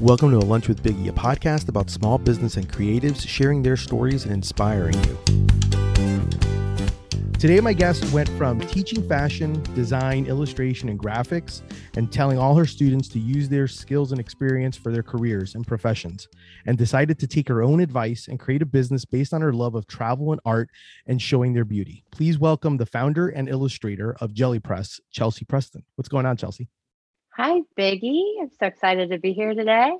Welcome to A Lunch with Biggie, a podcast about small business and creatives sharing their stories and inspiring you. Today, my guest went from teaching fashion, design, illustration, and graphics, and telling all her students to use their skills and experience for their careers and professions, and decided to take her own advice and create a business based on her love of travel and art and showing their beauty. Please welcome the founder and illustrator of Jelly Press, Chelsea Preston. What's going on, Chelsea? Hi, Biggie. I'm so excited to be here today.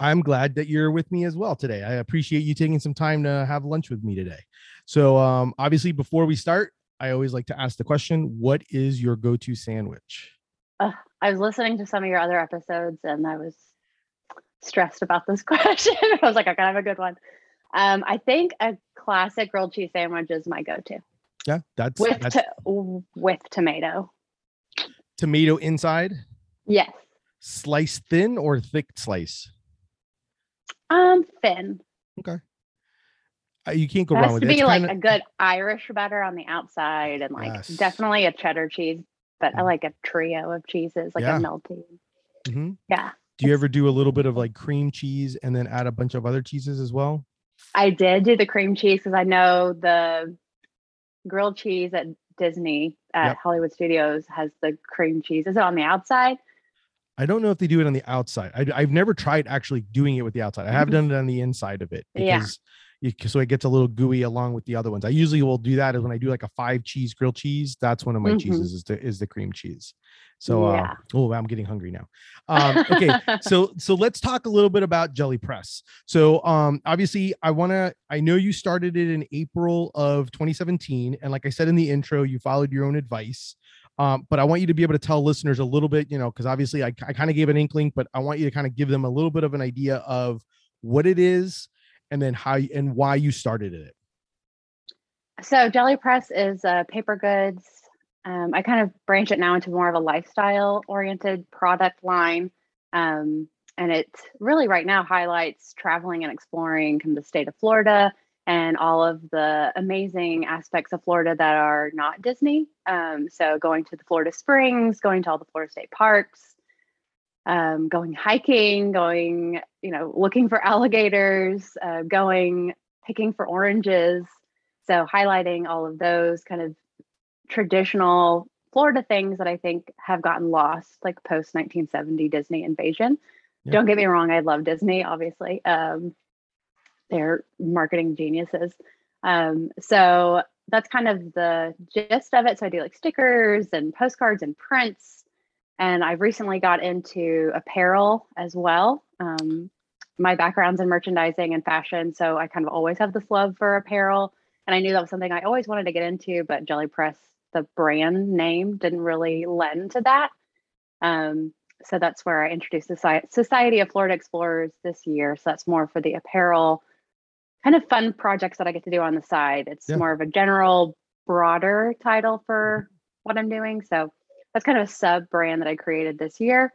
I'm glad that you're with me as well today. I appreciate you taking some time to have lunch with me today. So, um, obviously, before we start, I always like to ask the question What is your go to sandwich? Uh, I was listening to some of your other episodes and I was stressed about this question. I was like, I gotta have a good one. Um, I think a classic grilled cheese sandwich is my go to Yeah, that's, with, that's to- with tomato. tomato inside, Yes. slice thin or thick slice. Um, thin. Uh, you can't go It wrong with to it. be It's like kinda- a good Irish butter on the outside and like Yes. definitely a cheddar cheese, but I Mm. like a trio of cheeses, like Yeah. a melty. Mm-hmm. Yeah. Do you ever do a little bit of like cream cheese and then add a bunch of other cheeses as well? I did do the cream cheese because I know the grilled cheese at Disney at Yep. Hollywood Studios has the cream cheese. Is it on the outside? I don't know if they do it on the outside. I, have never tried actually doing it with the outside. I have Mhm. done it on the inside of it Yeah. because you, so it gets a little gooey along with the other ones. I usually will do that is when I do like a five cheese grilled cheese. That's one of my Mhm. cheeses is the is the cream cheese. So uh, oh, I'm getting hungry now. Um, okay, so so let's talk a little bit about Jelly Press. So um, obviously, I want to. I know you started it in April of 2017, and like I said in the intro, you followed your own advice. Um, but I want you to be able to tell listeners a little bit, you know, because obviously I, I kind of gave an inkling, but I want you to kind of give them a little bit of an idea of what it is and then how and why you started it. so Jelly Press is uh, paper goods. Um, I kind of branch it now into more of a lifestyle oriented product line. Um, and it really right now highlights traveling and exploring of the state of Florida and all of the amazing aspects of Florida that are not Disney. Um, so going to the Florida Springs, going to all the Florida State parks, um, going hiking, going, you know, looking for alligators, uh, going picking for oranges. So highlighting all of those kind of traditional Florida things that I think have gotten lost, like post 1970 Disney invasion. Yeah. Don't get me wrong, I love Disney, obviously. Um, they're marketing geniuses. Um, so that's kind of the gist of it. So I do like stickers and postcards and prints. And I've recently got into apparel as well. Um, my background's in merchandising and fashion. So I kind of always have this love for apparel. And I knew that was something I always wanted to get into, but Jelly Press, the brand name, didn't really lend to that. Um, so that's where I introduced the Society of Florida Explorers this year. So that's more for the apparel kind of fun projects that I get to do on the side. It's Yeah. more of a general, broader title for what I'm doing. So that's kind of a sub brand that I created this year.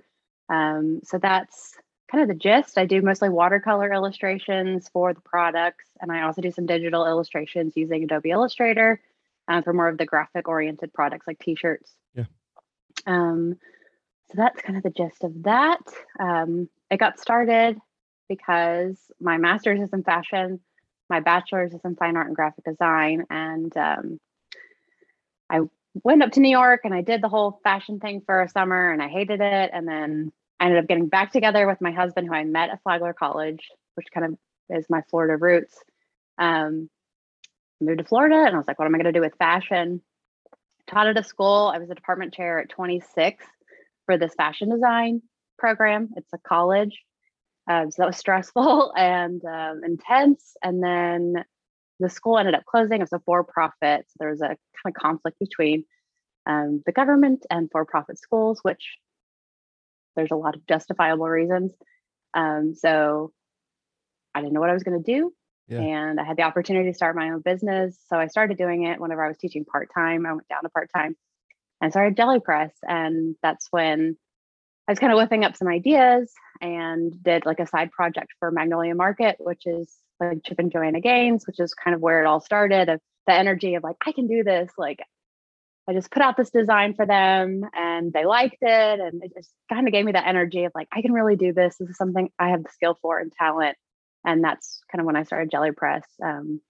Um, so that's kind of the gist. I do mostly watercolor illustrations for the products, and I also do some digital illustrations using Adobe Illustrator uh, for more of the graphic oriented products like t-shirts. Yeah. Um, so that's kind of the gist of that. Um, it got started because my master's is in fashion, my bachelor's is in fine art and graphic design, and um, I went up to New York and I did the whole fashion thing for a summer, and I hated it. And then I ended up getting back together with my husband, who I met at Flagler College, which kind of is my Florida roots. Um, moved to Florida, and I was like, "What am I going to do with fashion?" Taught at a school. I was a department chair at 26 for this fashion design program. It's a college, um, so that was stressful and um, intense. And then the school ended up closing. It was a for-profit, so there was a kind of conflict between um, the government and for-profit schools, which there's a lot of justifiable reasons. Um, so I didn't know what I was going to do. Yeah. And I had the opportunity to start my own business. So I started doing it whenever I was teaching part time. I went down to part time and started Jelly Press. And that's when I was kind of whipping up some ideas and did like a side project for Magnolia Market, which is like Chip and Joanna Gaines, which is kind of where it all started of the energy of like, I can do this. Like, I just put out this design for them and they liked it. And it just kind of gave me that energy of like, I can really do this. This is something I have the skill for and talent. And that's kind of when I started Jelly Press. Um,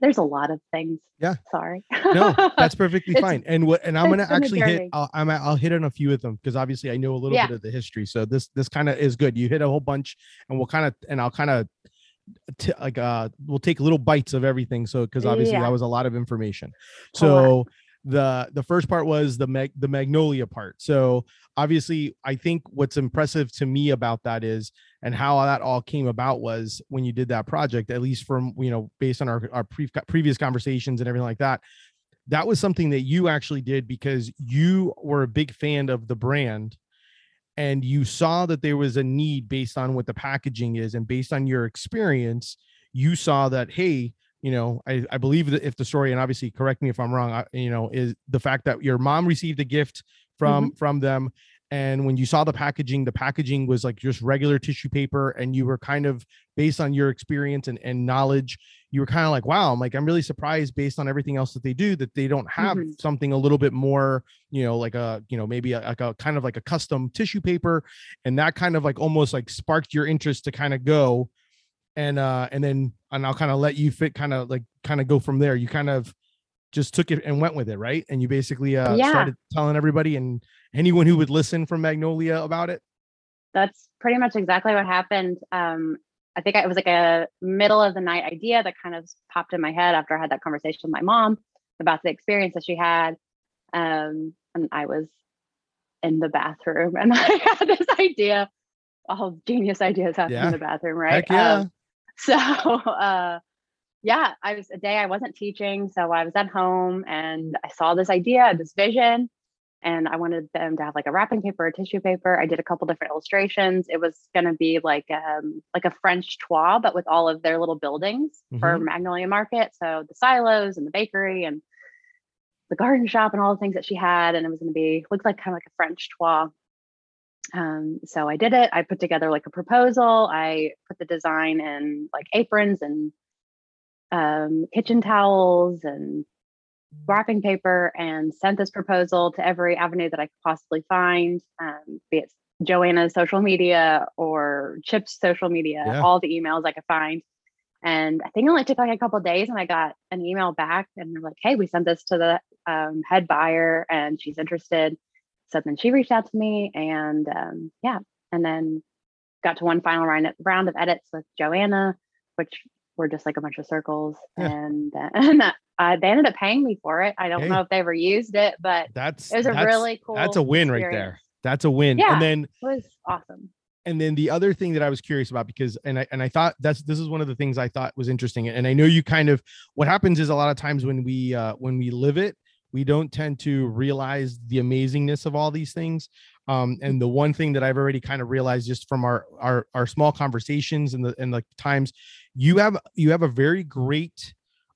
there's a lot of things. Yeah. Sorry. no, that's perfectly fine. And what, and I'm going to actually hit, I'll, I'm, I'll hit on a few of them because obviously I know a little yeah. bit of the history. So this, this kind of is good. You hit a whole bunch and we'll kind of, and I'll kind of T- like uh we'll take little bites of everything so because obviously yeah. that was a lot of information so the the first part was the mag the magnolia part. So obviously i think what's impressive to me about that is and how that all came about was when you did that project at least from you know based on our, our pre- previous conversations and everything like that that was something that you actually did because you were a big fan of the brand and you saw that there was a need based on what the packaging is and based on your experience you saw that hey you know, I, I believe that if the story, and obviously correct me if I'm wrong, I, you know, is the fact that your mom received a gift from mm-hmm. from them, and when you saw the packaging, the packaging was like just regular tissue paper, and you were kind of based on your experience and, and knowledge, you were kind of like, wow, I'm like, I'm really surprised based on everything else that they do that they don't have mm-hmm. something a little bit more, you know, like a, you know, maybe a, like a kind of like a custom tissue paper, and that kind of like almost like sparked your interest to kind of go and uh and then and I'll kind of let you fit kind of like kind of go from there. You kind of just took it and went with it, right? And you basically uh yeah. started telling everybody and anyone who would listen from Magnolia about it. That's pretty much exactly what happened. Um I think it was like a middle of the night idea that kind of popped in my head after I had that conversation with my mom about the experience that she had. Um, and I was in the bathroom and I had this idea. All genius ideas happen yeah. in the bathroom, right? Heck yeah. Um, so uh yeah i was a day i wasn't teaching so i was at home and i saw this idea this vision and i wanted them to have like a wrapping paper a tissue paper. I did a couple different illustrations. It was going to be like um like a french toile but with all of their little buildings mm-hmm. for magnolia market. So the silos and the bakery and the garden shop and all the things that she had and it was going to be looked like kind of like a french toile um, so I did it. I put together like a proposal. I put the design in like aprons and um, kitchen towels and wrapping paper and sent this proposal to every avenue that I could possibly find, um, be it Joanna's social media or Chip's social media, yeah. all the emails I could find. And I think it only took like a couple days, and I got an email back, and they're like, "Hey, we sent this to the um, head buyer, and she's interested." So then she reached out to me and um, yeah, and then got to one final round, round of edits with Joanna, which were just like a bunch of circles. Yeah. And, uh, and uh, they ended up paying me for it. I don't hey, know if they ever used it, but that's, it was a really cool. That's a win experience. right there. That's a win. Yeah, and then it was awesome. And then the other thing that I was curious about because and I and I thought that's this is one of the things I thought was interesting. And I know you kind of what happens is a lot of times when we uh when we live it, we don't tend to realize the amazingness of all these things um, and the one thing that i've already kind of realized just from our our, our small conversations and the and the times you have you have a very great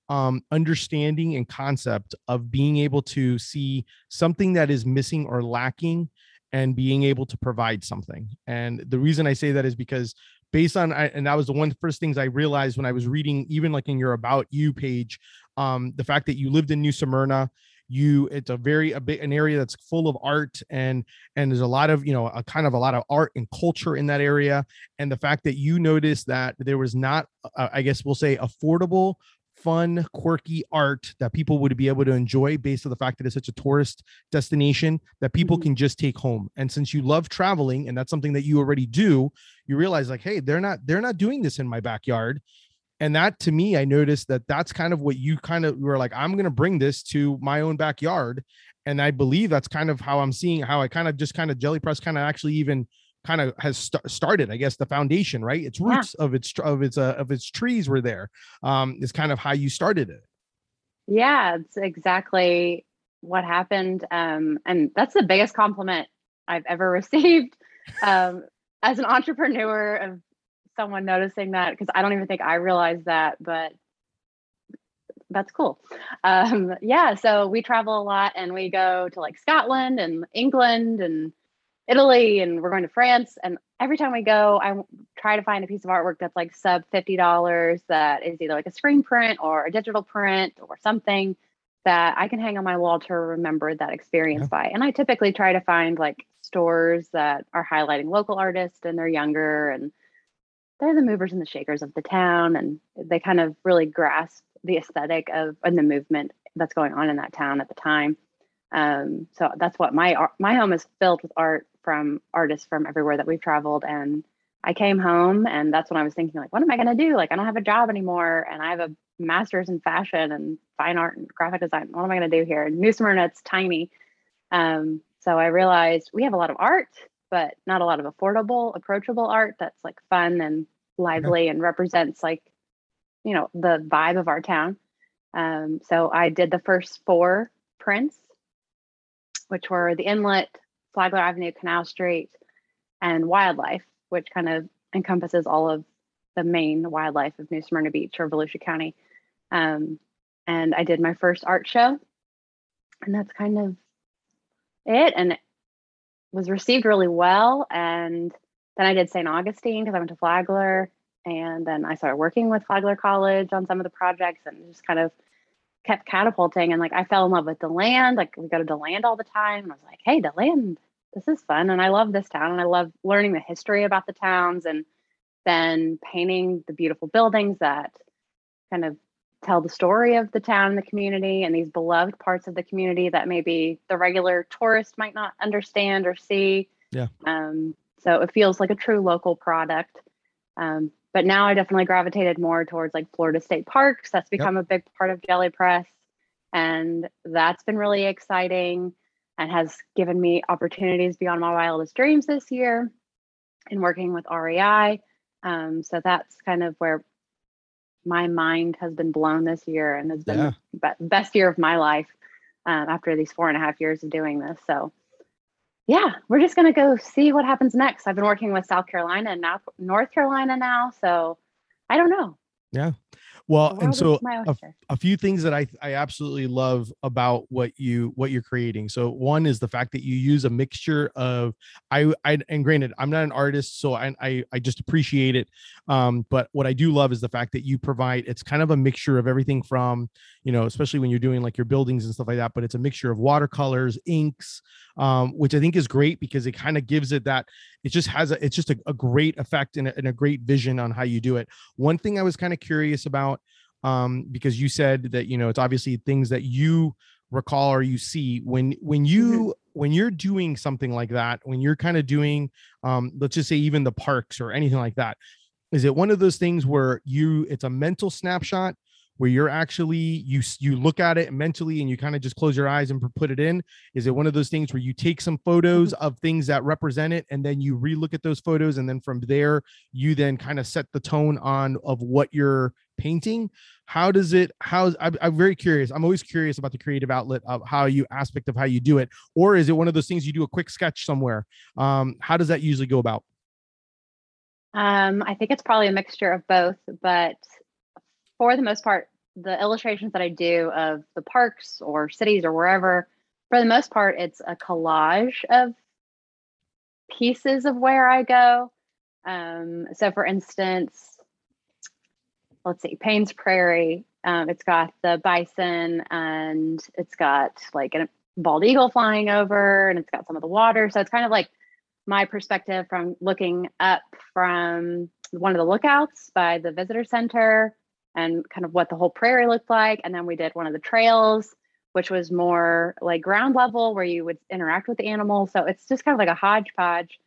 um, understanding and concept of being able to see something that is missing or lacking and being able to provide something. And the reason i say that is because based on and that was the one first things i realized when i was reading even like in your about you page um, the fact that you lived in new smyrna you it's a very a bit an area that's full of art and and there's a lot of you know a kind of a lot of art and culture in that area. And the fact that you noticed that there was not uh, i guess we'll say affordable fun quirky art that people would be able to enjoy based on the fact that it's such a tourist destination that people mm-hmm. can just take home. And since you love traveling and that's something that you already do you realize like hey they're not they're not doing this in my backyard and that to me i noticed that that's kind of what you kind of were like i'm going to bring this to my own backyard. And i believe that's kind of how i'm seeing how i kind of just kind of jelly press kind of actually even kind of has st- started i guess the foundation right? Its roots yeah. of its of its uh, of its trees were there um is kind of how you started it. Yeah it's exactly what happened um and that's the biggest compliment i've ever received um as an entrepreneur of someone noticing that because I don't even think I realized that, but that's cool. Um, yeah, so we travel a lot and we go to like Scotland and England and Italy and we're going to France. And every time we go, I try to find a piece of artwork that's like sub $50 that is either like a screen print or a digital print or something that I can hang on my wall to remember that experience yeah. by. And I typically try to find like stores that are highlighting local artists and they're younger and they're the movers and the shakers of the town and they kind of really grasp the aesthetic of and the movement that's going on in that town at the time. Um, so that's what my my home is filled with art from artists from everywhere that we've traveled and I came home and that's when I was thinking like what am I going to do? Like I don't have a job anymore and I have a master's in fashion and fine art and graphic design. What am I going to do here? New Smyrna it's tiny. Um, so I realized we have a lot of art but not a lot of affordable approachable art that's like fun and lively and represents like you know the vibe of our town um, so I did the first four prints which were the inlet Flagler Avenue, Canal Street, and wildlife, which kind of encompasses all of the main wildlife of New Smyrna Beach or Volusia County. Um, and I did my first art show, and that's kind of it. And was received really well. And then I did St. Augustine because I went to Flagler, and then I started working with Flagler College on some of the projects, and just kind of kept catapulting and like I fell in love with DeLand. Like we go to DeLand all the time. And I was like, hey, DeLand, this is fun. And I love this town and I love learning the history about the towns and then painting the beautiful buildings that kind of tell the story of the town and the community and these beloved parts of the community that maybe the regular tourist might not understand or see. Yeah. Um, so it feels like a true local product. Um, but now I definitely gravitated more towards like Florida State Parks. That's become yep. a big part of Jelly Press. And that's been really exciting and has given me opportunities beyond my wildest dreams this year in working with REI. Um, so that's kind of where my mind has been blown this year and it's been yeah. the best year of my life um, after these four and a half years of doing this. So yeah, we're just going to go see what happens next. I've been working with South Carolina and now North Carolina now. So I don't know. Yeah. Well, and so a, a, few things that I I absolutely love about what you what you're creating. So one is the fact that you use a mixture of I I and granted I'm not an artist, so I I, I just appreciate it. Um, but what I do love is the fact that you provide it's kind of a mixture of everything from you know especially when you're doing like your buildings and stuff like that. But it's a mixture of watercolors, inks, um, which I think is great because it kind of gives it that it just has a it's just a, a great effect and a, and a great vision on how you do it. One thing I was kind of curious about um, because you said that you know it's obviously things that you recall or you see when when you mm-hmm. when you're doing something like that when you're kind of doing um let's just say even the parks or anything like that is it one of those things where you it's a mental snapshot where you're actually you you look at it mentally and you kind of just close your eyes and put it in is it one of those things where you take some photos mm-hmm. of things that represent it and then you relook at those photos and then from there you then kind of set the tone on of what you're painting how does it how I'm, I'm very curious i'm always curious about the creative outlet of how you aspect of how you do it or is it one of those things you do a quick sketch somewhere um how does that usually go about um i think it's probably a mixture of both but for the most part the illustrations that I do of the parks or cities or wherever, for the most part, it's a collage of pieces of where I go. Um, so, for instance, let's see, Paynes Prairie. Um, it's got the bison and it's got like a bald eagle flying over and it's got some of the water. So, it's kind of like my perspective from looking up from one of the lookouts by the visitor center and kind of what the whole prairie looked like. And then we did one of the trails, which was more like ground level where you would interact with the animals. So it's just kind of like a hodgepodge.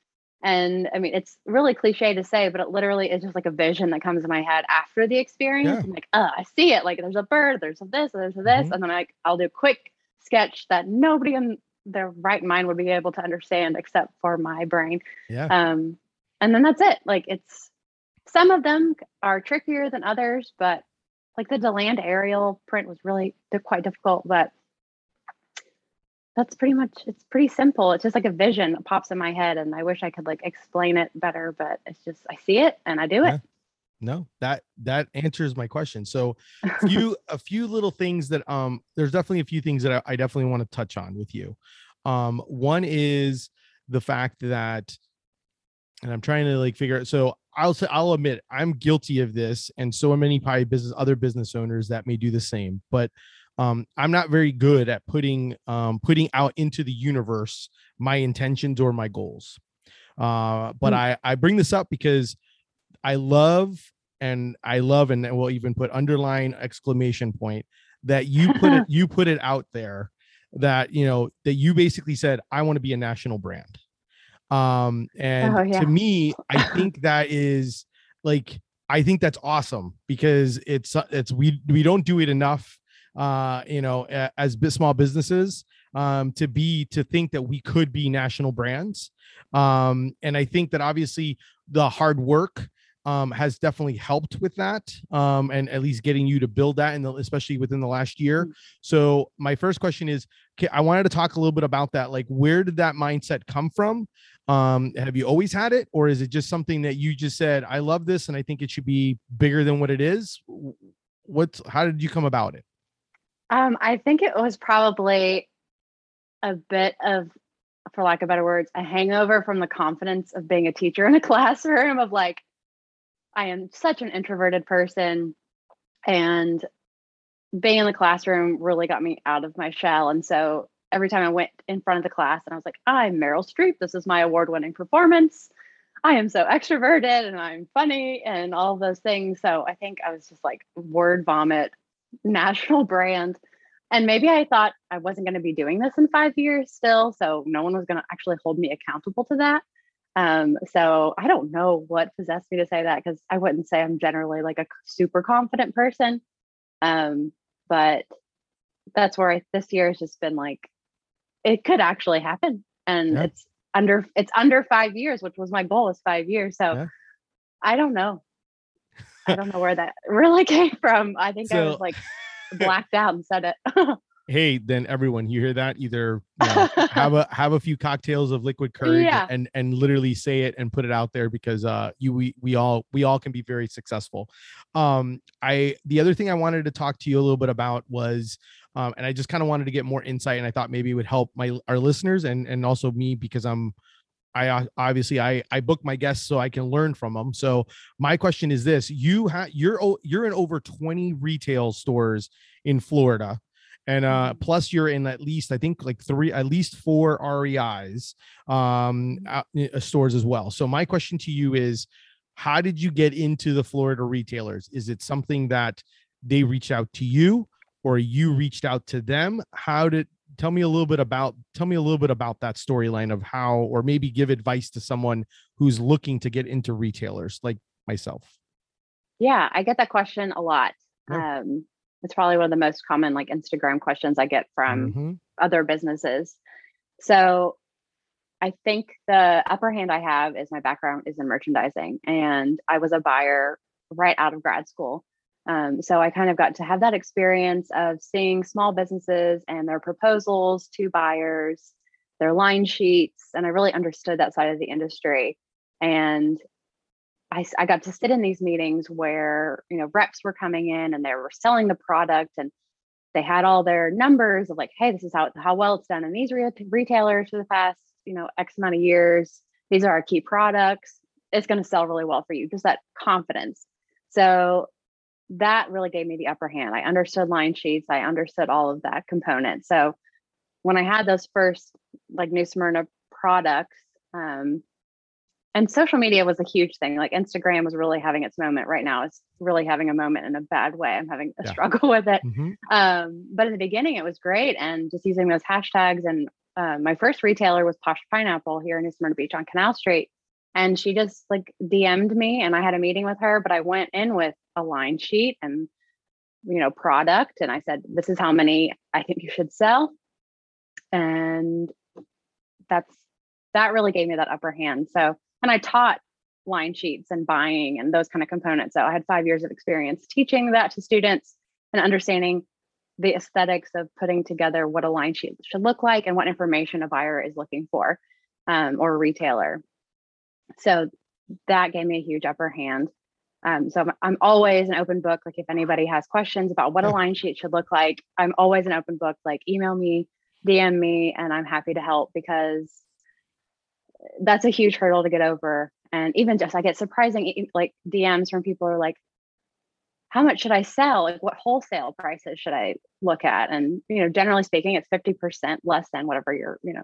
And I mean, it's really cliche to say, but it literally is just like a vision that comes in my head after the experience. Yeah. I'm like, oh, I see it. Like there's a bird, there's a this, there's a this. Mm-hmm. And then like I'll do a quick sketch that nobody in their right mind would be able to understand except for my brain. Yeah. Um, and then that's it. Like it's some of them are trickier than others, but like the Deland aerial print was really quite difficult, but that's pretty much it's pretty simple. It's just like a vision that pops in my head and I wish I could like explain it better, but it's just I see it and I do yeah. it. No, that that answers my question. So a few a few little things that um there's definitely a few things that I, I definitely want to touch on with you. Um one is the fact that and I'm trying to like figure out so I'll say I'll admit I'm guilty of this, and so many probably business other business owners that may do the same. But um, I'm not very good at putting um, putting out into the universe my intentions or my goals. Uh, but mm. I I bring this up because I love and I love and we'll even put underline exclamation point that you put it you put it out there that you know that you basically said I want to be a national brand. Um and oh, yeah. to me I think that is like I think that's awesome because it's it's we we don't do it enough uh you know as small businesses um to be to think that we could be national brands um and I think that obviously the hard work um, has definitely helped with that um, and at least getting you to build that, and especially within the last year. Mm. So my first question is, I wanted to talk a little bit about that. Like, where did that mindset come from? Um, have you always had it, or is it just something that you just said, "I love this, and I think it should be bigger than what it is"? What's how did you come about it? Um, I think it was probably a bit of for lack of better words, a hangover from the confidence of being a teacher in a classroom of like, I am such an introverted person and being in the classroom really got me out of my shell. And so every time I went in front of the class and I was like, I'm Meryl Streep, this is my award winning performance. I am so extroverted and I'm funny and all those things. So I think I was just like word vomit, national brand. And maybe I thought I wasn't going to be doing this in five years still. So no one was going to actually hold me accountable to that. Um, so I don't know what possessed me to say that because I wouldn't say I'm generally like a super confident person. Um, but that's where I, this year has just been like, it could actually happen. And yeah. it's under, it's under five years, which was my goal is five years. So yeah. I don't know. I don't know where that really came from. I think so, I was like blacked out and said it. hey then everyone you hear that either you know, have a have a few cocktails of liquid courage yeah. and and literally say it and put it out there because uh you we we all we all can be very successful um i the other thing i wanted to talk to you a little bit about was um and i just kind of wanted to get more insight and i thought maybe it would help my our listeners and and also me because i'm I uh, obviously I I book my guests so I can learn from them. So my question is this: You have you're you're in over 20 retail stores in Florida and uh mm-hmm. plus you're in at least i think like three at least four reis um mm-hmm. stores as well so my question to you is how did you get into the florida retailers is it something that they reached out to you or you reached out to them how did tell me a little bit about tell me a little bit about that storyline of how or maybe give advice to someone who's looking to get into retailers like myself yeah i get that question a lot yeah. um it's probably one of the most common like Instagram questions I get from mm-hmm. other businesses. So I think the upper hand I have is my background is in merchandising and I was a buyer right out of grad school. Um, so I kind of got to have that experience of seeing small businesses and their proposals to buyers, their line sheets, and I really understood that side of the industry. And I, I got to sit in these meetings where you know reps were coming in and they were selling the product and they had all their numbers of like hey this is how how well it's done in these re- retailers for the past you know x amount of years. These are our key products. It's going to sell really well for you. Just that confidence. So that really gave me the upper hand i understood line sheets i understood all of that component so when i had those first like new smyrna products um, and social media was a huge thing like instagram was really having its moment right now it's really having a moment in a bad way i'm having a yeah. struggle with it mm-hmm. um, but in the beginning it was great and just using those hashtags and uh, my first retailer was posh pineapple here in New Smyrna Beach on Canal Street. And she just like DM'd me and I had a meeting with her, but I went in with a line sheet and, you know, product. And I said, this is how many I think you should sell. And that's, that really gave me that upper hand. So and I taught line sheets and buying and those kind of components. So I had five years of experience teaching that to students and understanding the aesthetics of putting together what a line sheet should look like and what information a buyer is looking for um, or a retailer. So that gave me a huge upper hand. Um, so I'm, I'm, always an open book. Like if anybody has questions about what a line sheet should look like, I'm always an open book. Like email me, DM me, and I'm happy to help because that's a huge hurdle to get over. And even just I get surprising like DMs from people are like, how much should I sell? Like what wholesale prices should I look at? And you know, generally speaking, it's 50% less than whatever your, you know,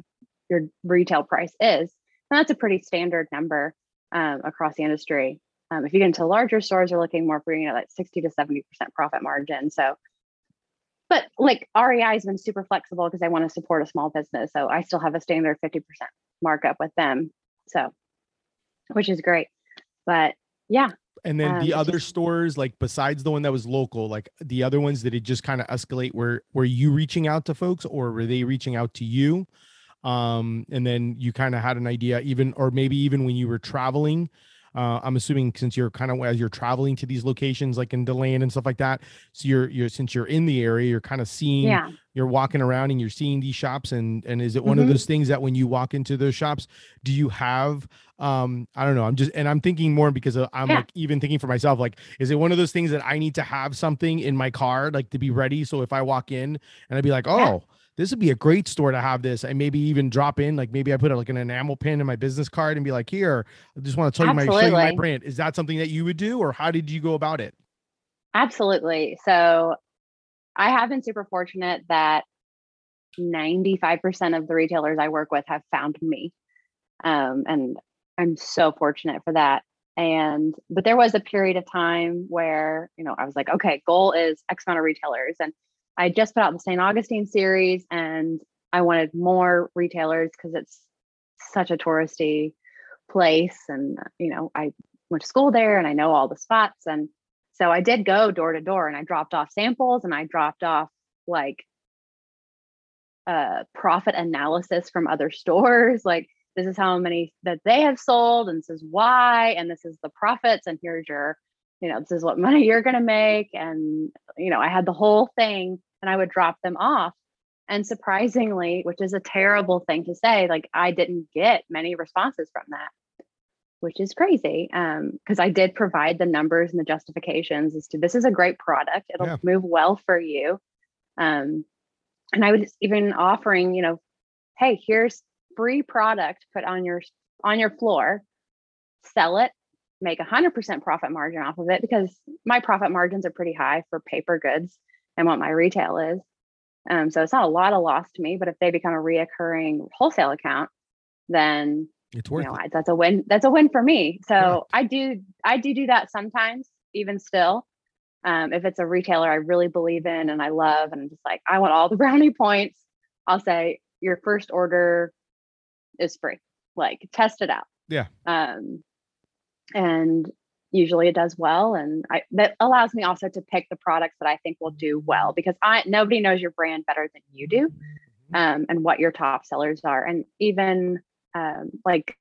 your retail price is. And that's a pretty standard number um, across the industry. Um, if you get into larger stores, you're looking more for you know like 60 to 70% profit margin. So, but like REI has been super flexible because I want to support a small business. So I still have a standard 50% markup with them. So, which is great. But yeah, and then Um, the other stores, like besides the one that was local, like the other ones that it just kind of escalate. Were were you reaching out to folks, or were they reaching out to you? Um, and then you kind of had an idea, even or maybe even when you were traveling. Uh, I'm assuming since you're kind of as you're traveling to these locations, like in Deland and stuff like that. So you're you're since you're in the area, you're kind of seeing yeah. you're walking around and you're seeing these shops and and is it one of Mhm. those things that when you walk into those shops do you have um i don't know i'm just and i'm thinking more because i'm Yeah. like even thinking for myself like is it one of those things that i need to have something in my car like to be ready so if i walk in and i'd be like Yeah. This would be a great store to have this and maybe even drop in like maybe i put like an enamel pin in my business card and be like here i just want to tell you my show you my brand is that something that you would do or how did you go about it Absolutely. So I have been super fortunate that 95% of the retailers I work with have found me. Um, and I'm so fortunate for that. And, but there was a period of time where, you know, I was like, okay, goal is X amount of retailers. And I just put out the St. Augustine series and I wanted more retailers because it's such a touristy place. And, you know, I went to school there and I know all the spots. And so I did go door to door and I dropped off samples and I dropped off like uh profit analysis from other stores like this is how many that they have sold and this is why and this is the profits and here's your you know this is what money you're going to make and you know I had the whole thing and I would drop them off. And surprisingly which is a terrible thing to say like I didn't get many responses from that which is crazy um because I did provide the numbers and the justifications as to this is a great product. It'll Yeah. move well for you um and I was even offering, you know, hey, here's free product put on your on your floor, sell it, make a hundred percent profit margin off of it because my profit margins are pretty high for paper goods and what my retail is. Um, so it's not a lot of loss to me, but if they become a reoccurring wholesale account, then it's you worth know it I- that's a win. That's a win for me. So Yeah. I do I do do that sometimes, even still. Um, if it's a retailer I really believe in and I love, and I'm just like I want all the brownie points, I'll say your first order is free. Like test it out. Yeah. Um, and usually it does well, and I that allows me also to pick the products that I think will do well because I nobody knows your brand better than you do um, and what your top sellers are. And even um, like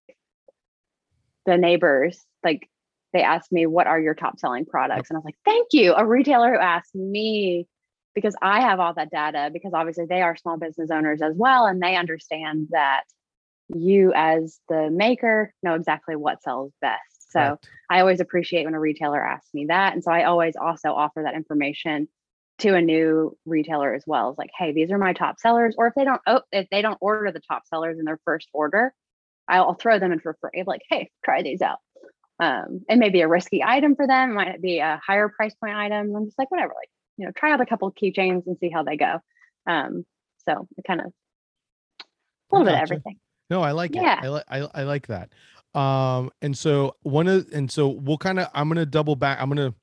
the neighbors, like they asked me, what are your top selling products? And I was like, thank you. A retailer who asked me because I have all that data because obviously they are small business owners as well. And they understand that you as the maker know exactly what sells best. So Correct. I always appreciate when a retailer asks me that. And so I always also offer that information to a new retailer as well. It's like, hey, these are my top sellers. Or if they don't, oh, if they don't order the top sellers in their first order, I'll, throw them in for free. Like, hey, try these out. Um, it may be a risky item for them, it might be a higher price point item. I'm just like, whatever, like, you know, try out a couple of keychains and see how they go. Um, so it kind of a little bit of everything. No, I like Yeah. it. I like I, I like that. Um, and so one of and so we'll kind of I'm gonna double back. I'm gonna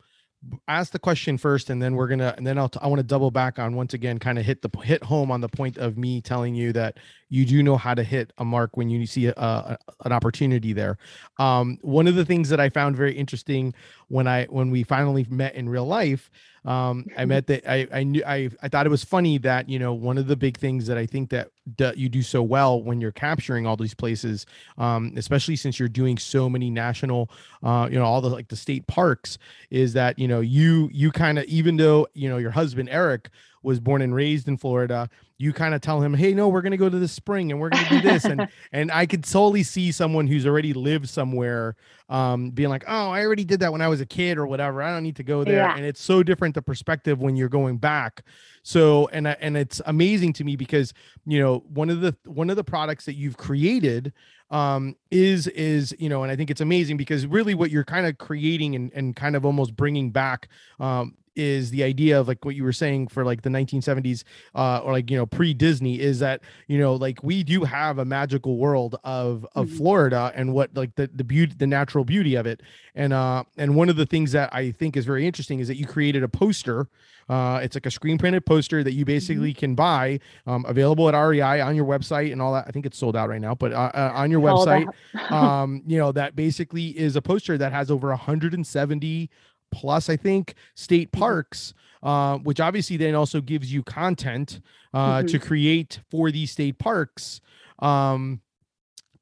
ask the question first, and then we're gonna and then I'll t- I want to double back on once again, kind of hit the hit home on the point of me telling you that you do know how to hit a mark when you see a, a an opportunity there. Um, one of the things that I found very interesting when I when we finally met in real life um i met that i i knew i i thought it was funny that you know one of the big things that i think that d- you do so well when you're capturing all these places um especially since you're doing so many national uh you know all the like the state parks is that you know you you kind of even though you know your husband eric was born and raised in florida you kind of tell him, "Hey, no, we're going to go to the spring and we're going to do this," and and I could solely see someone who's already lived somewhere, um, being like, "Oh, I already did that when I was a kid or whatever. I don't need to go there." Yeah. And it's so different the perspective when you're going back. So and and it's amazing to me because you know one of the one of the products that you've created um is is you know and i think it's amazing because really what you're kind of creating and, and kind of almost bringing back um is the idea of like what you were saying for like the 1970s uh or like you know pre-disney is that you know like we do have a magical world of of Mhm. florida and what like the the beauty the natural beauty of it and uh and one of the things that i think is very interesting is that you created a poster uh, it's like a screen printed poster that you basically can buy, um, available at REI on your website and all that. I think it's sold out right now, but uh, uh, on your website, um, you know, that basically is a poster that has over 170 plus, I think, state Mhm. parks, uh, which obviously then also gives you content uh, Mhm. to create for these state parks. Um,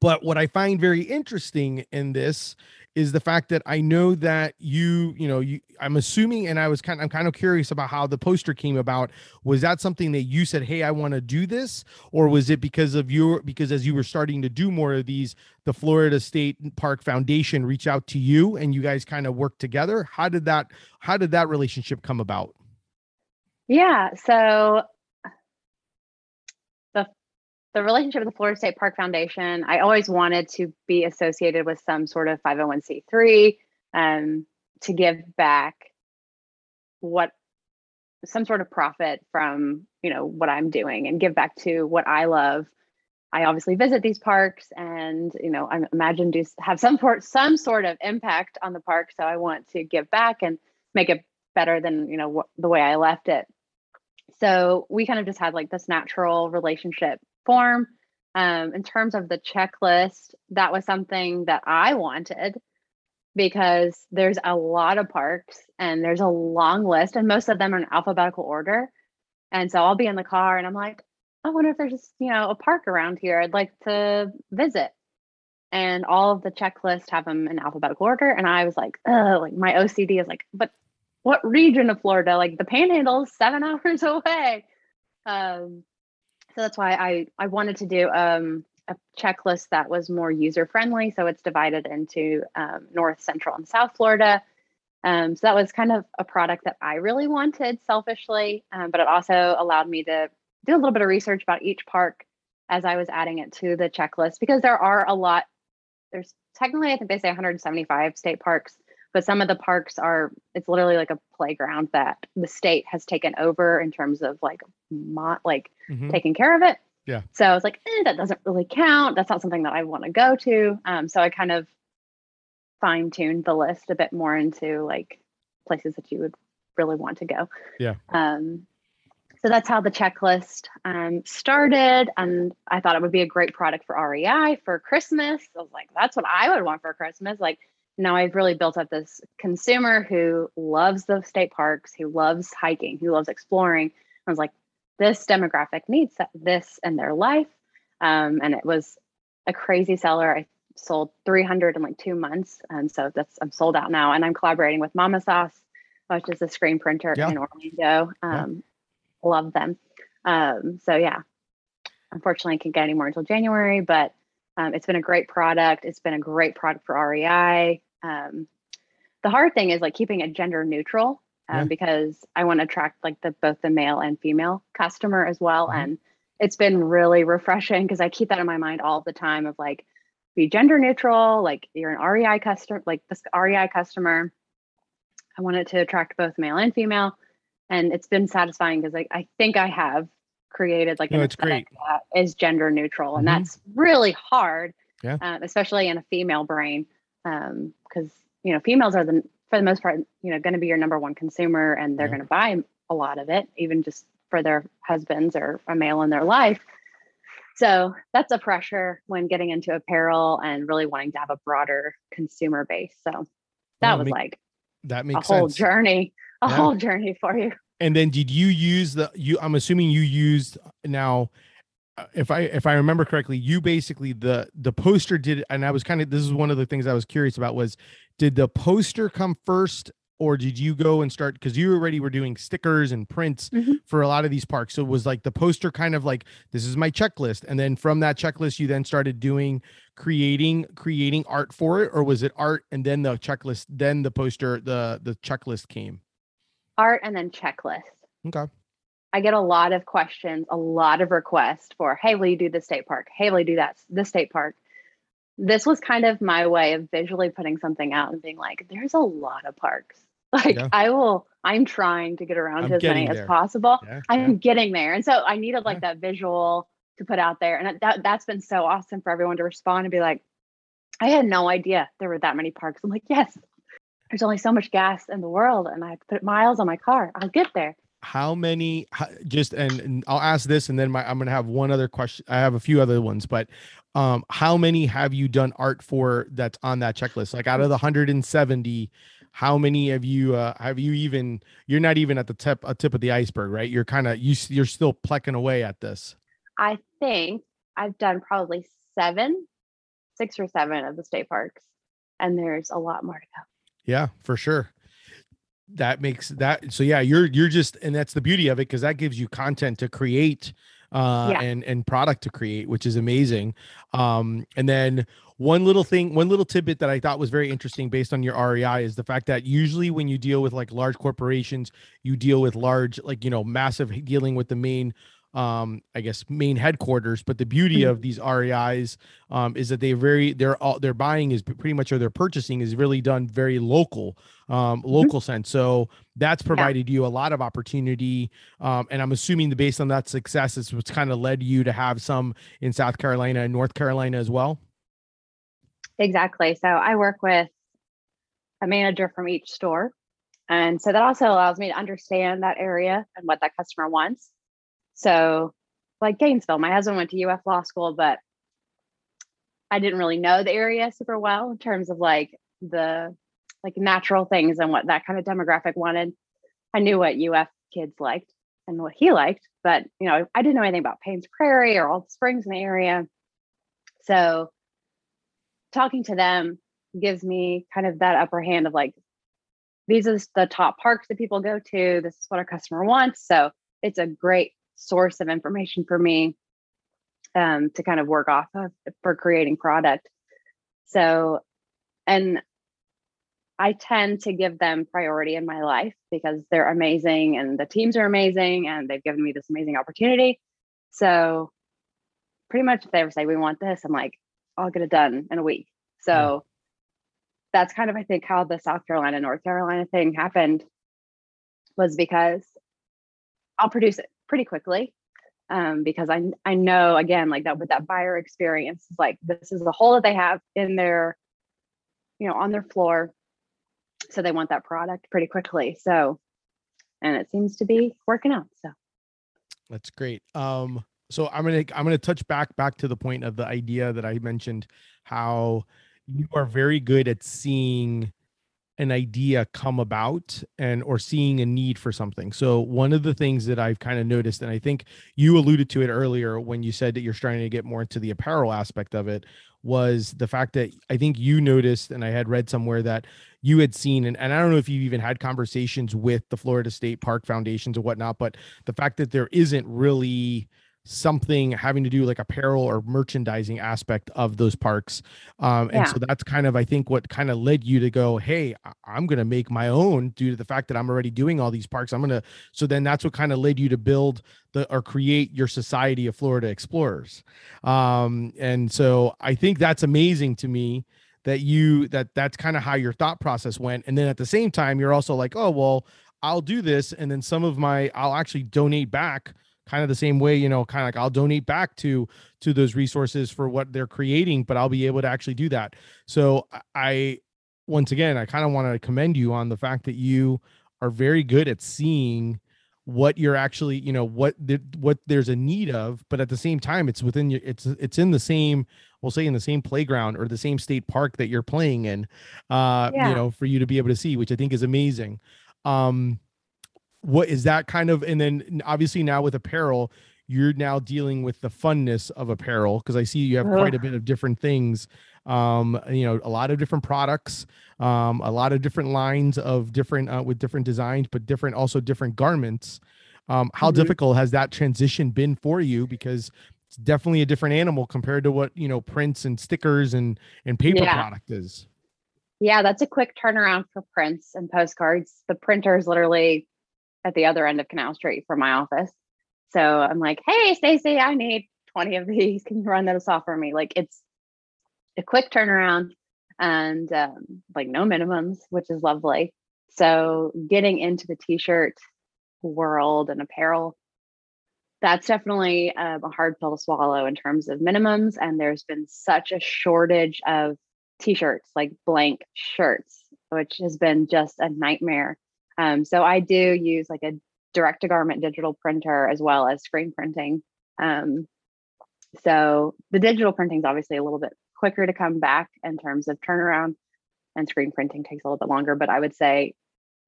but what I find very interesting in this is the fact that I know that you, you know, you I'm assuming and I was kind I'm kind of curious about how the poster came about. Was that something that you said, "Hey, I want to do this?" or was it because of your because as you were starting to do more of these, the Florida State Park Foundation reach out to you and you guys kind of work together? How did that how did that relationship come about? Yeah. So the relationship with the Florida State Park Foundation, I always wanted to be associated with some sort of 501c3 um, to give back what some sort of profit from you know what I'm doing and give back to what I love. I obviously visit these parks and you know I imagine do have some sort some sort of impact on the park. So I want to give back and make it better than you know what, the way I left it so we kind of just had like this natural relationship form um, in terms of the checklist that was something that i wanted because there's a lot of parks and there's a long list and most of them are in alphabetical order and so i'll be in the car and i'm like i wonder if there's just you know a park around here i'd like to visit and all of the checklists have them in alphabetical order and i was like oh like my ocd is like but what region of Florida? Like the Panhandle is seven hours away. Um, so that's why I I wanted to do um, a checklist that was more user friendly. So it's divided into um, North, Central, and South Florida. Um, so that was kind of a product that I really wanted selfishly, um, but it also allowed me to do a little bit of research about each park as I was adding it to the checklist because there are a lot. There's technically, I think they say 175 state parks but some of the parks are it's literally like a playground that the state has taken over in terms of like mo- like Mhm. taking care of it Yeah. so i was like eh, that doesn't really count that's not something that i want to go to um, so i kind of fine tuned the list a bit more into like places that you would really want to go Yeah. um, so that's how the checklist um, started and i thought it would be a great product for rei for christmas i was like that's what i would want for christmas like now I've really built up this consumer who loves the state parks, who loves hiking, who loves exploring. I was like, this demographic needs this in their life. Um, and it was a crazy seller. I sold 300 in like two months. And so that's, I'm sold out now. And I'm collaborating with Mama Sauce, which is a screen printer Yeah. in Orlando. Um, Love them. Um, so yeah, unfortunately, I can't get any more until January, but um, it's been a great product. It's been a great product for REI. Um, the hard thing is like keeping it gender neutral um, Yeah. because I want to attract like the both the male and female customer as well. Mhm. And it's been really refreshing because I keep that in my mind all the time of like be gender neutral. Like you're an REI customer, like this REI customer. I want it to attract both male and female, and it's been satisfying because I, I think I have created like No, it's great. that is gender neutral, and Mhm. that's really hard, Yeah. um, especially in a female brain, Um, because you know females are the for the most part you know going to be your number one consumer, and they're Yeah. going to buy a lot of it, even just for their husbands or a male in their life. So that's a pressure when getting into apparel and really wanting to have a broader consumer base. So that No, was make- like That makes a whole sense. journey, a Yeah. whole journey for you. And then did you use the you I'm assuming you used now if I if I remember correctly, you basically the the poster did and I was kind of this is one of the things I was curious about was did the poster come first or did you go and start because you already were doing stickers and prints Mhm. for a lot of these parks so it was like the poster kind of like this is my checklist and then from that checklist you then started doing creating creating art for it or was it art and then the checklist then the poster the the checklist came art and then checklist. okay I get a lot of questions, a lot of requests for, hey, will you do the state park? Hey, will you do that the state park? This was kind of my way of visually putting something out and being like, there's a lot of parks. Like Yeah. I will, I'm trying to get around to as many getting as possible. yeah, I'm yeah. getting there. And so I needed like that visual to put out there. And that that's been so awesome for everyone to respond and be like, I had no idea there were that many parks. I'm like, yes, there's only so much gas in the world and I have to put miles on my car. I'll get there. How many just and, and i'll ask this and then my i'm gonna have one other question i have a few other ones but um how many have you done art for that's on that checklist like out of the 170 how many of you uh have you even you're not even at the tip a tip of the iceberg right you're kind of you you're still plucking away at this I think I've done probably seven, six or seven of the state parks, and there's a lot more to go. Yeah, for sure. That makes that so yeah, you're you're just and that's the beauty of it because that gives you content to create uh Yeah. and and product to create, which is amazing. Um and then one little thing, one little tidbit that I thought was very interesting based on your REI is the fact that usually when you deal with like large corporations, you deal with large, like you know, massive dealing with the main um i guess main headquarters but the beauty Mhm. of these REIs um is that they very they're all their buying is pretty much or their purchasing is really done very local um local sense so that's provided you a lot of opportunity um and i'm assuming that based on that success is what's kind of led you to have some in south carolina and north carolina as well Exactly. So I work with a manager from each store. And so that also allows me to understand that area and what that customer wants. So, like Gainesville, my husband went to UF Law School, but I didn't really know the area super well in terms of like the like natural things and what that kind of demographic wanted. I knew what UF kids liked and what he liked, but you know, I didn't know anything about Paynes Prairie or all the springs in the area. So talking to them gives me kind of that upper hand of like these are the top parks that people go to this is what our customer wants so it's a great source of information for me um, to kind of work off of for creating product. So and i tend to give them priority in my life because they're amazing and the teams are amazing and they've given me this amazing opportunity. So pretty much if they ever say we want this. I'm like I'll get it done in a week. So that's kind of I think how the South Carolina North Carolina thing happened was because I'll produce it pretty quickly um, because I I know again like that with that buyer experience is like this is the hole that they have in their you know on their floor, so they want that product pretty quickly. So and it seems to be working out. So That's great. Um, so I'm gonna I'm gonna touch back back to the point of the idea that I mentioned how you are very good at seeing an idea come about and or seeing a need for something. So one of the things that I've kind of noticed, and I think you alluded to it earlier when you said that you're starting to get more into the apparel aspect of it, was the fact that I think you noticed, and I had read somewhere that you had seen, and, and I don't know if you've even had conversations with the Florida State Park Foundations or whatnot, but the fact that there isn't really something having to do like apparel or merchandising aspect of those parks. Um and Yeah. so that's kind of i think what kind of led you to go hey i'm going to make my own due to the fact that i'm already doing all these parks. I'm going to so then that's what kind of led you to build the or create your society of florida explorers. Um and so i think that's amazing to me that you that that's kind of how your thought process went. And then at the same time you're also like oh well i'll do this and then some of my i'll actually donate back kind of the same way you know kind of like i'll donate back to to those resources for what they're creating but i'll be able to actually do that so I- once again i kind of want to commend you on the fact that you are very good at seeing what you're actually you know what the, what there's a need of but at the same time it's within your it's it's in the same we'll say in the same playground or the same state park that you're playing in uh Yeah. you know for you to be able to see which i think is amazing um what is that kind of and then obviously now with apparel you're now dealing with the funness of apparel because I see you have quite a bit of different things. Um, you know, a lot of different products, um, a lot of different lines of different uh, with different designs, but different also different garments. Um, how mm-hmm. difficult has that transition been for you? Because it's definitely a different animal compared to what you know prints and stickers and and paper yeah. product is. Yeah, that's a quick turnaround for prints and postcards. The printers literally at the other end of Canal Street from my office. So I'm like, hey, Stacy, I need 20 of these. Can you run those off for me? Like it's a quick turnaround and um, like no minimums, which is lovely. So getting into the t-shirt world and apparel, that's definitely um, a hard pill to swallow in terms of minimums. And there's been such a shortage of t-shirts, like blank shirts, which has been just a nightmare. Um, so I do use like a direct to garment digital printer as well as screen printing. Um, so the digital printing is obviously a little bit quicker to come back in terms of turnaround, and screen printing takes a little bit longer. But I would say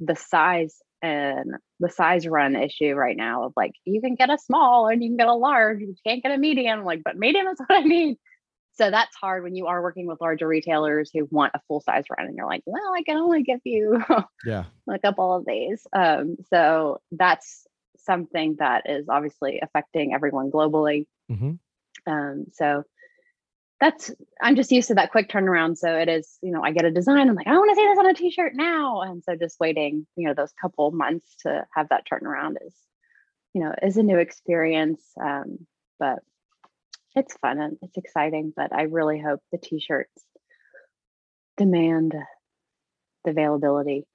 the size and the size run issue right now of like you can get a small and you can get a large, you can't get a medium. Like, but medium is what I need. So that's hard when you are working with larger retailers who want a full size run and you're like, well, I can only give you yeah a couple of these. Um, so that's something that is obviously affecting everyone globally. Mm-hmm. Um, so that's I'm just used to that quick turnaround. So it is, you know, I get a design, I'm like, I want to see this on a t-shirt now. And so just waiting, you know, those couple months to have that turnaround is, you know, is a new experience. Um, but it's fun and it's exciting, but I really hope the t-shirts demand the availability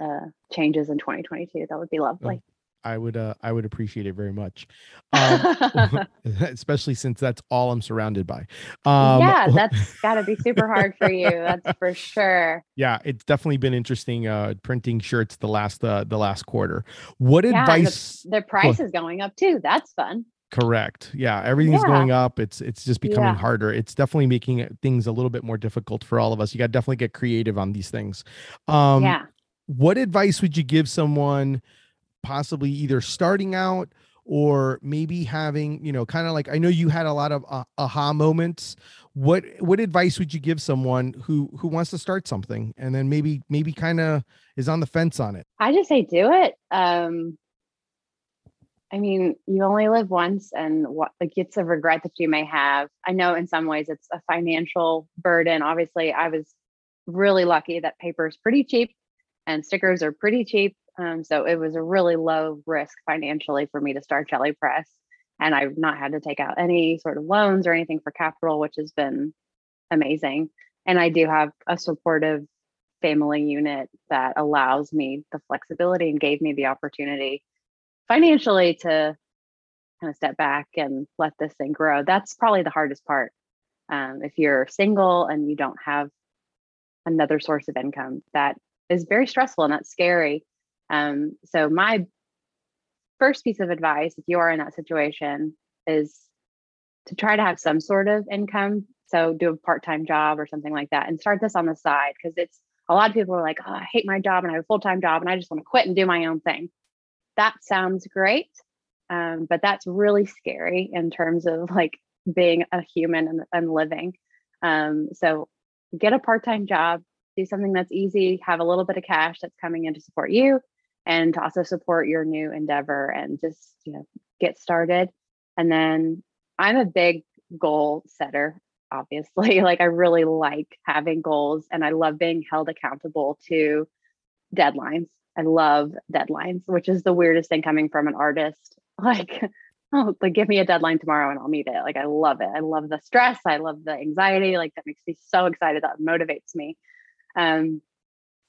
uh, changes in 2022. That would be lovely. I would uh, I would appreciate it very much, um, especially since that's all I'm surrounded by. Um, yeah, that's got to be super hard for you. That's for sure. Yeah, it's definitely been interesting uh, printing shirts the last uh, the last quarter. What yeah, advice? The, the price is going up too. That's fun. Correct. Yeah, everything's yeah. going up. It's it's just becoming yeah. harder. It's definitely making things a little bit more difficult for all of us. You got to definitely get creative on these things. Um, yeah. What advice would you give someone, possibly either starting out or maybe having, you know, kind of like I know you had a lot of uh, aha moments. What what advice would you give someone who who wants to start something and then maybe maybe kind of is on the fence on it? I just say do it. Um I mean, you only live once, and what like it's a regret that you may have. I know in some ways it's a financial burden. Obviously, I was really lucky that paper is pretty cheap and stickers are pretty cheap. Um, so it was a really low risk financially for me to start Jelly Press. And I've not had to take out any sort of loans or anything for capital, which has been amazing. And I do have a supportive family unit that allows me the flexibility and gave me the opportunity financially to kind of step back and let this thing grow. That's probably the hardest part. Um, if you're single and you don't have another source of income, that is very stressful and that's scary. Um, so, my first piece of advice, if you are in that situation, is to try to have some sort of income. So, do a part time job or something like that and start this on the side because it's a lot of people are like, oh, I hate my job and I have a full time job and I just want to quit and do my own thing that sounds great. Um, but that's really scary in terms of like being a human and, and living. Um, so get a part time job, do something that's easy, have a little bit of cash that's coming in to support you and to also support your new endeavor and just, you know, get started. And then I'm a big goal setter, obviously. like I really like having goals and I love being held accountable to deadlines. I love deadlines, which is the weirdest thing coming from an artist. Like, oh, like give me a deadline tomorrow and I'll meet it. Like I love it. I love the stress. I love the anxiety. Like that makes me so excited. That motivates me. Um,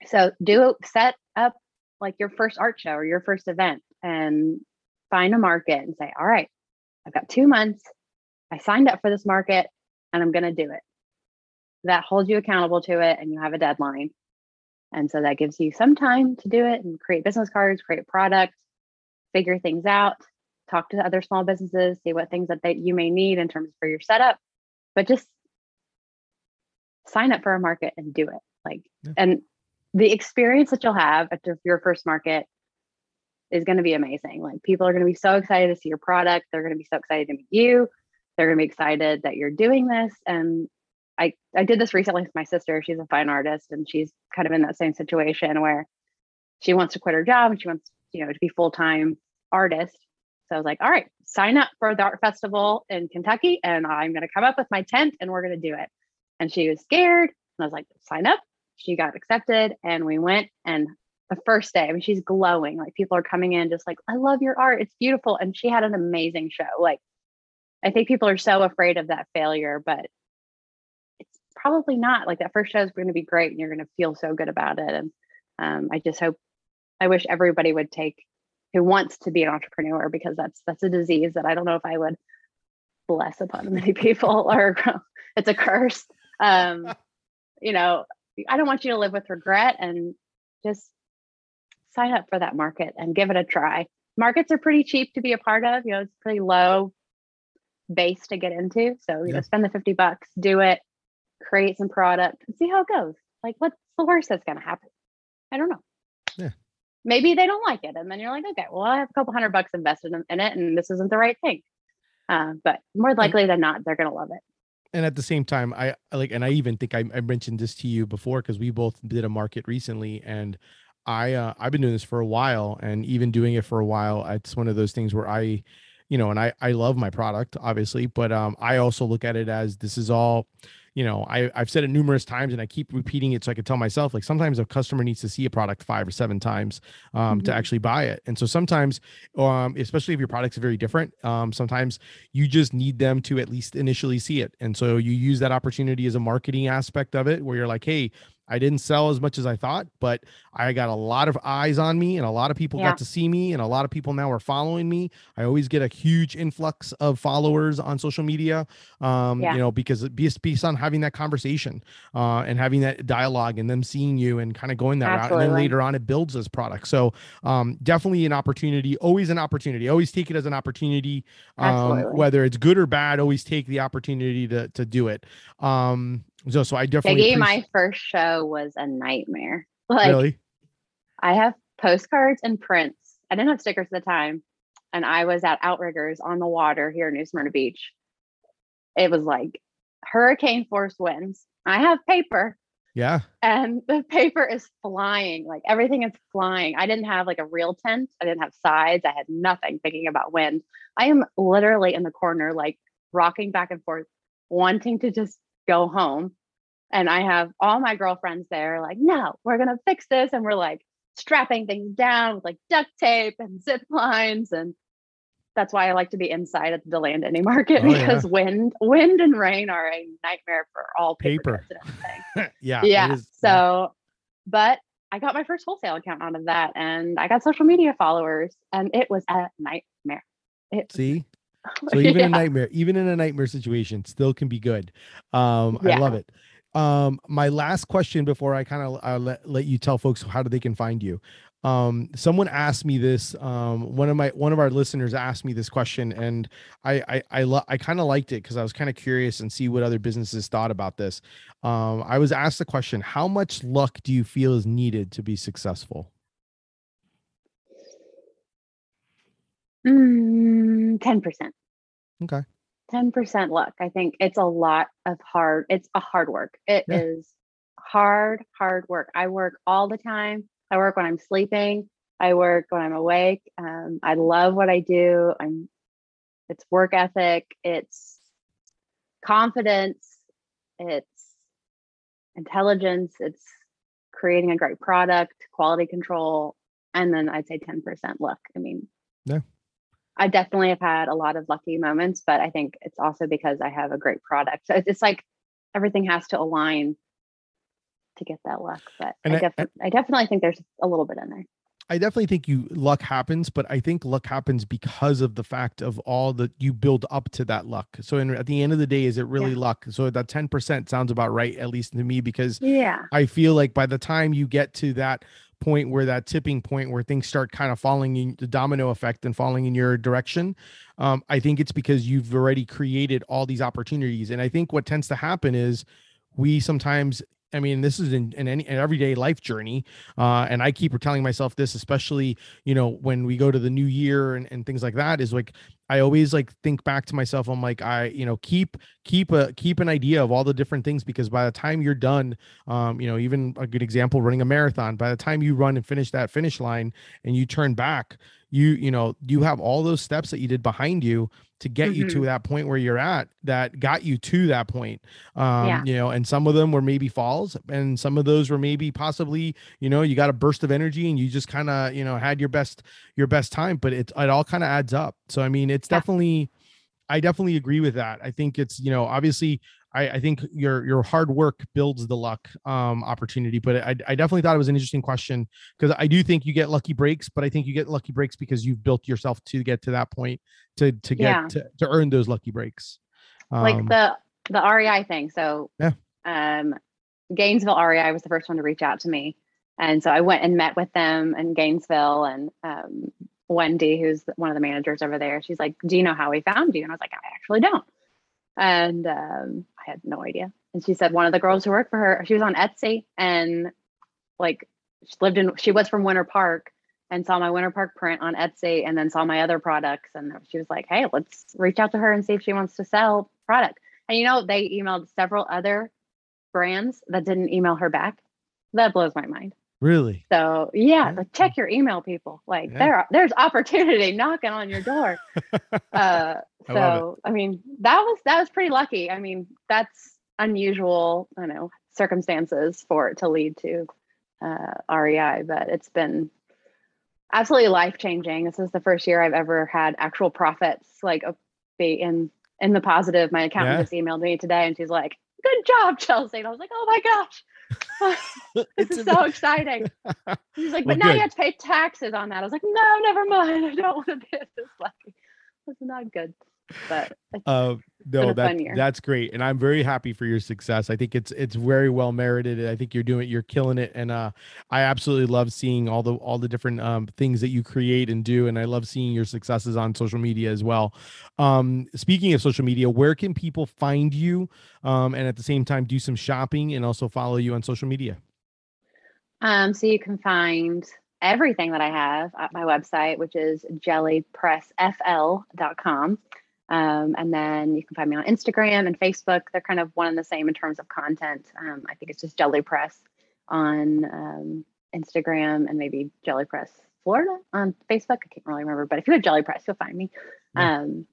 so do set up like your first art show or your first event and find a market and say, all right, I've got two months. I signed up for this market and I'm going to do it. That holds you accountable to it and you have a deadline. And so that gives you some time to do it and create business cards, create product, figure things out, talk to other small businesses, see what things that they, you may need in terms for your setup, but just sign up for a market and do it. Like, yeah. and the experience that you'll have at your first market is going to be amazing. Like people are going to be so excited to see your product. They're going to be so excited to meet you. They're going to be excited that you're doing this. And I I did this recently with my sister. She's a fine artist and she's kind of in that same situation where she wants to quit her job and she wants, you know, to be full-time artist. So I was like, all right, sign up for the art festival in Kentucky and I'm going to come up with my tent and we're going to do it. And she was scared. And I was like, sign up. She got accepted and we went and the first day. I mean, she's glowing. Like people are coming in just like, I love your art. It's beautiful. And she had an amazing show. Like, I think people are so afraid of that failure, but probably not. Like that first show is going to be great and you're going to feel so good about it. And um, I just hope, I wish everybody would take who wants to be an entrepreneur because that's that's a disease that I don't know if I would bless upon many people or it's a curse. Um, you know, I don't want you to live with regret and just sign up for that market and give it a try. Markets are pretty cheap to be a part of. You know, it's pretty low base to get into. So, you yeah. know, spend the 50 bucks, do it, create some product, and see how it goes. Like, what's the worst that's going to happen? I don't know. Yeah. Maybe they don't like it. And then you're like, okay, well, I have a couple hundred bucks invested in, in it and this isn't the right thing. Uh, but more likely than not, they're going to love it and at the same time i like and i even think i, I mentioned this to you before because we both did a market recently and I uh, I've been doing this for a while, and even doing it for a while, it's one of those things where I, you know, and I I love my product obviously, but um I also look at it as this is all, you know, I I've said it numerous times, and I keep repeating it so I can tell myself like sometimes a customer needs to see a product five or seven times um mm-hmm. to actually buy it, and so sometimes um especially if your product's very different, um sometimes you just need them to at least initially see it, and so you use that opportunity as a marketing aspect of it where you're like, hey I didn't sell as much as I thought, but I got a lot of eyes on me and a lot of people yeah. got to see me and a lot of people now are following me. I always get a huge influx of followers on social media. Um, yeah. you know, because based, based on having that conversation uh, and having that dialogue and them seeing you and kind of going that Absolutely. route. And then later on it builds this product. So um, definitely an opportunity, always an opportunity. Always take it as an opportunity. Um, whether it's good or bad, always take the opportunity to to do it. Um, so, so I definitely. Peggy, my first show was a nightmare. Like, really? I have postcards and prints. I didn't have stickers at the time, and I was at Outriggers on the water here in New Smyrna Beach. It was like hurricane force winds. I have paper. Yeah. And the paper is flying. Like everything is flying. I didn't have like a real tent. I didn't have sides. I had nothing thinking about wind. I am literally in the corner, like rocking back and forth, wanting to just go home. And I have all my girlfriends there, like, no, we're going to fix this. And we're like strapping things down with like duct tape and zip lines. And that's why I like to be inside at the Deland Market oh, because yeah. wind, wind and rain are a nightmare for all paper. paper. yeah. Yeah. Is, so, yeah. but I got my first wholesale account out of that and I got social media followers and it was a nightmare. It, See, So even yeah. a nightmare, even in a nightmare situation, still can be good. Um, yeah. I love it. Um, my last question before I kind of let, let you tell folks how they can find you. Um, someone asked me this. Um, one of my one of our listeners asked me this question, and I I I, lo- I kind of liked it because I was kind of curious and see what other businesses thought about this. Um, I was asked the question: How much luck do you feel is needed to be successful? Mm, 10%. Okay. 10% luck. I think it's a lot of hard, it's a hard work. It yeah. is hard, hard work. I work all the time. I work when I'm sleeping. I work when I'm awake. Um, I love what I do. I'm it's work ethic, it's confidence, it's intelligence, it's creating a great product, quality control, and then I'd say 10% luck. I mean, yeah. I definitely have had a lot of lucky moments, but I think it's also because I have a great product. So it's like everything has to align to get that luck. But I, def- I, I definitely think there's a little bit in there. I definitely think you luck happens, but I think luck happens because of the fact of all that you build up to that luck. So in, at the end of the day, is it really yeah. luck? So that 10% sounds about right, at least to me, because yeah, I feel like by the time you get to that point where that tipping point where things start kind of falling in the domino effect and falling in your direction um, i think it's because you've already created all these opportunities and i think what tends to happen is we sometimes I mean, this is in, in any an everyday life journey. Uh, and I keep telling myself this, especially, you know, when we go to the new year and, and things like that, is like I always like think back to myself. I'm like, I, you know, keep keep a keep an idea of all the different things because by the time you're done, um, you know, even a good example, running a marathon, by the time you run and finish that finish line and you turn back, you, you know, you have all those steps that you did behind you to get mm-hmm. you to mm-hmm. that point where you're at that got you to that point um yeah. you know and some of them were maybe falls and some of those were maybe possibly you know you got a burst of energy and you just kind of you know had your best your best time but it it all kind of adds up so i mean it's yeah. definitely I definitely agree with that. I think it's, you know, obviously I, I think your your hard work builds the luck um, opportunity. But I, I definitely thought it was an interesting question because I do think you get lucky breaks, but I think you get lucky breaks because you've built yourself to get to that point to to get yeah. to, to earn those lucky breaks. Um, like the the REI thing. So yeah, um, Gainesville REI was the first one to reach out to me, and so I went and met with them in Gainesville and um, Wendy, who's one of the managers over there. She's like, "Do you know how we found you?" And I was like, "I actually don't." And um, I had no idea. And she said one of the girls who worked for her, she was on Etsy and like she lived in, she was from Winter Park and saw my Winter Park print on Etsy and then saw my other products. And she was like, hey, let's reach out to her and see if she wants to sell product. And you know, they emailed several other brands that didn't email her back. That blows my mind. Really? So yeah. Check your email, people. Like yeah. there, there's opportunity knocking on your door. uh, so I, I, mean, that was that was pretty lucky. I mean, that's unusual. I know circumstances for it to lead to uh, REI, but it's been absolutely life changing. This is the first year I've ever had actual profits, like be in in the positive. My accountant yeah. just emailed me today, and she's like, "Good job, Chelsea." And I was like, "Oh my gosh." this is so exciting. He's like, but well, now good. you have to pay taxes on that. I was like, no, never mind. I don't want to be this lucky. It's not good. But uh, no, that, that's great, and I'm very happy for your success. I think it's it's very well merited. I think you're doing you're killing it, and uh, I absolutely love seeing all the all the different um, things that you create and do, and I love seeing your successes on social media as well. Um, speaking of social media, where can people find you, um, and at the same time do some shopping and also follow you on social media? Um, so you can find everything that I have at my website, which is jellypressfl.com. Um, and then you can find me on Instagram and Facebook. They're kind of one and the same in terms of content. Um, I think it's just Jelly Press on um, Instagram and maybe Jelly Press Florida on Facebook. I can't really remember, but if you have Jelly Press, you'll find me. Yeah. Um,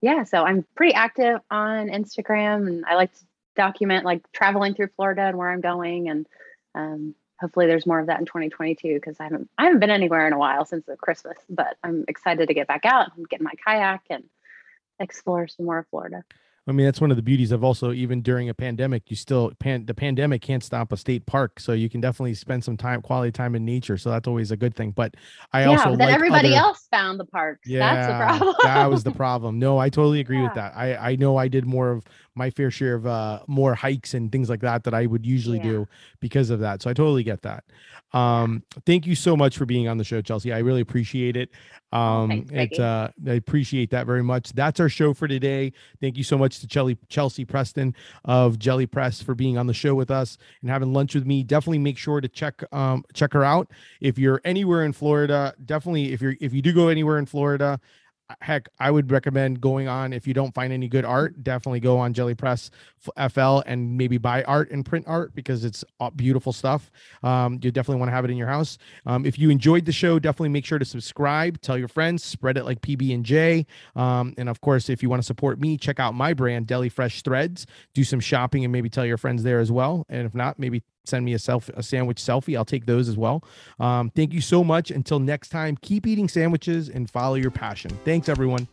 yeah, so I'm pretty active on Instagram and I like to document like traveling through Florida and where I'm going. And um, hopefully there's more of that in 2022 because I haven't I haven't been anywhere in a while since the Christmas, but I'm excited to get back out and get in my kayak and explore some more of Florida. I mean, that's one of the beauties of also even during a pandemic, you still pan the pandemic can't stop a state park, so you can definitely spend some time, quality time in nature. So that's always a good thing. But I yeah, also but then like everybody other, else found the parks. Yeah, that's the problem. that was the problem. No, I totally agree yeah. with that. I I know I did more of my fair share of uh more hikes and things like that that I would usually yeah. do because of that. So I totally get that. Um, thank you so much for being on the show, Chelsea. I really appreciate it. Um, Thanks, it's uh, I appreciate that very much. That's our show for today. Thank you so much to Chelsea Chelsea Preston of Jelly Press for being on the show with us and having lunch with me. Definitely make sure to check um check her out. If you're anywhere in Florida, definitely if you're if you do go anywhere in Florida heck, I would recommend going on if you don't find any good art, definitely go on Jelly Press FL and maybe buy art and print art because it's beautiful stuff. Um, you definitely want to have it in your house. Um, if you enjoyed the show, definitely make sure to subscribe, tell your friends, spread it like PB and J. Um, and of course, if you want to support me, check out my brand, Deli Fresh Threads. Do some shopping and maybe tell your friends there as well. And if not, maybe send me a self a sandwich selfie. I'll take those as well. Um, thank you so much. Until next time, keep eating sandwiches and follow your passion. Thanks, everyone.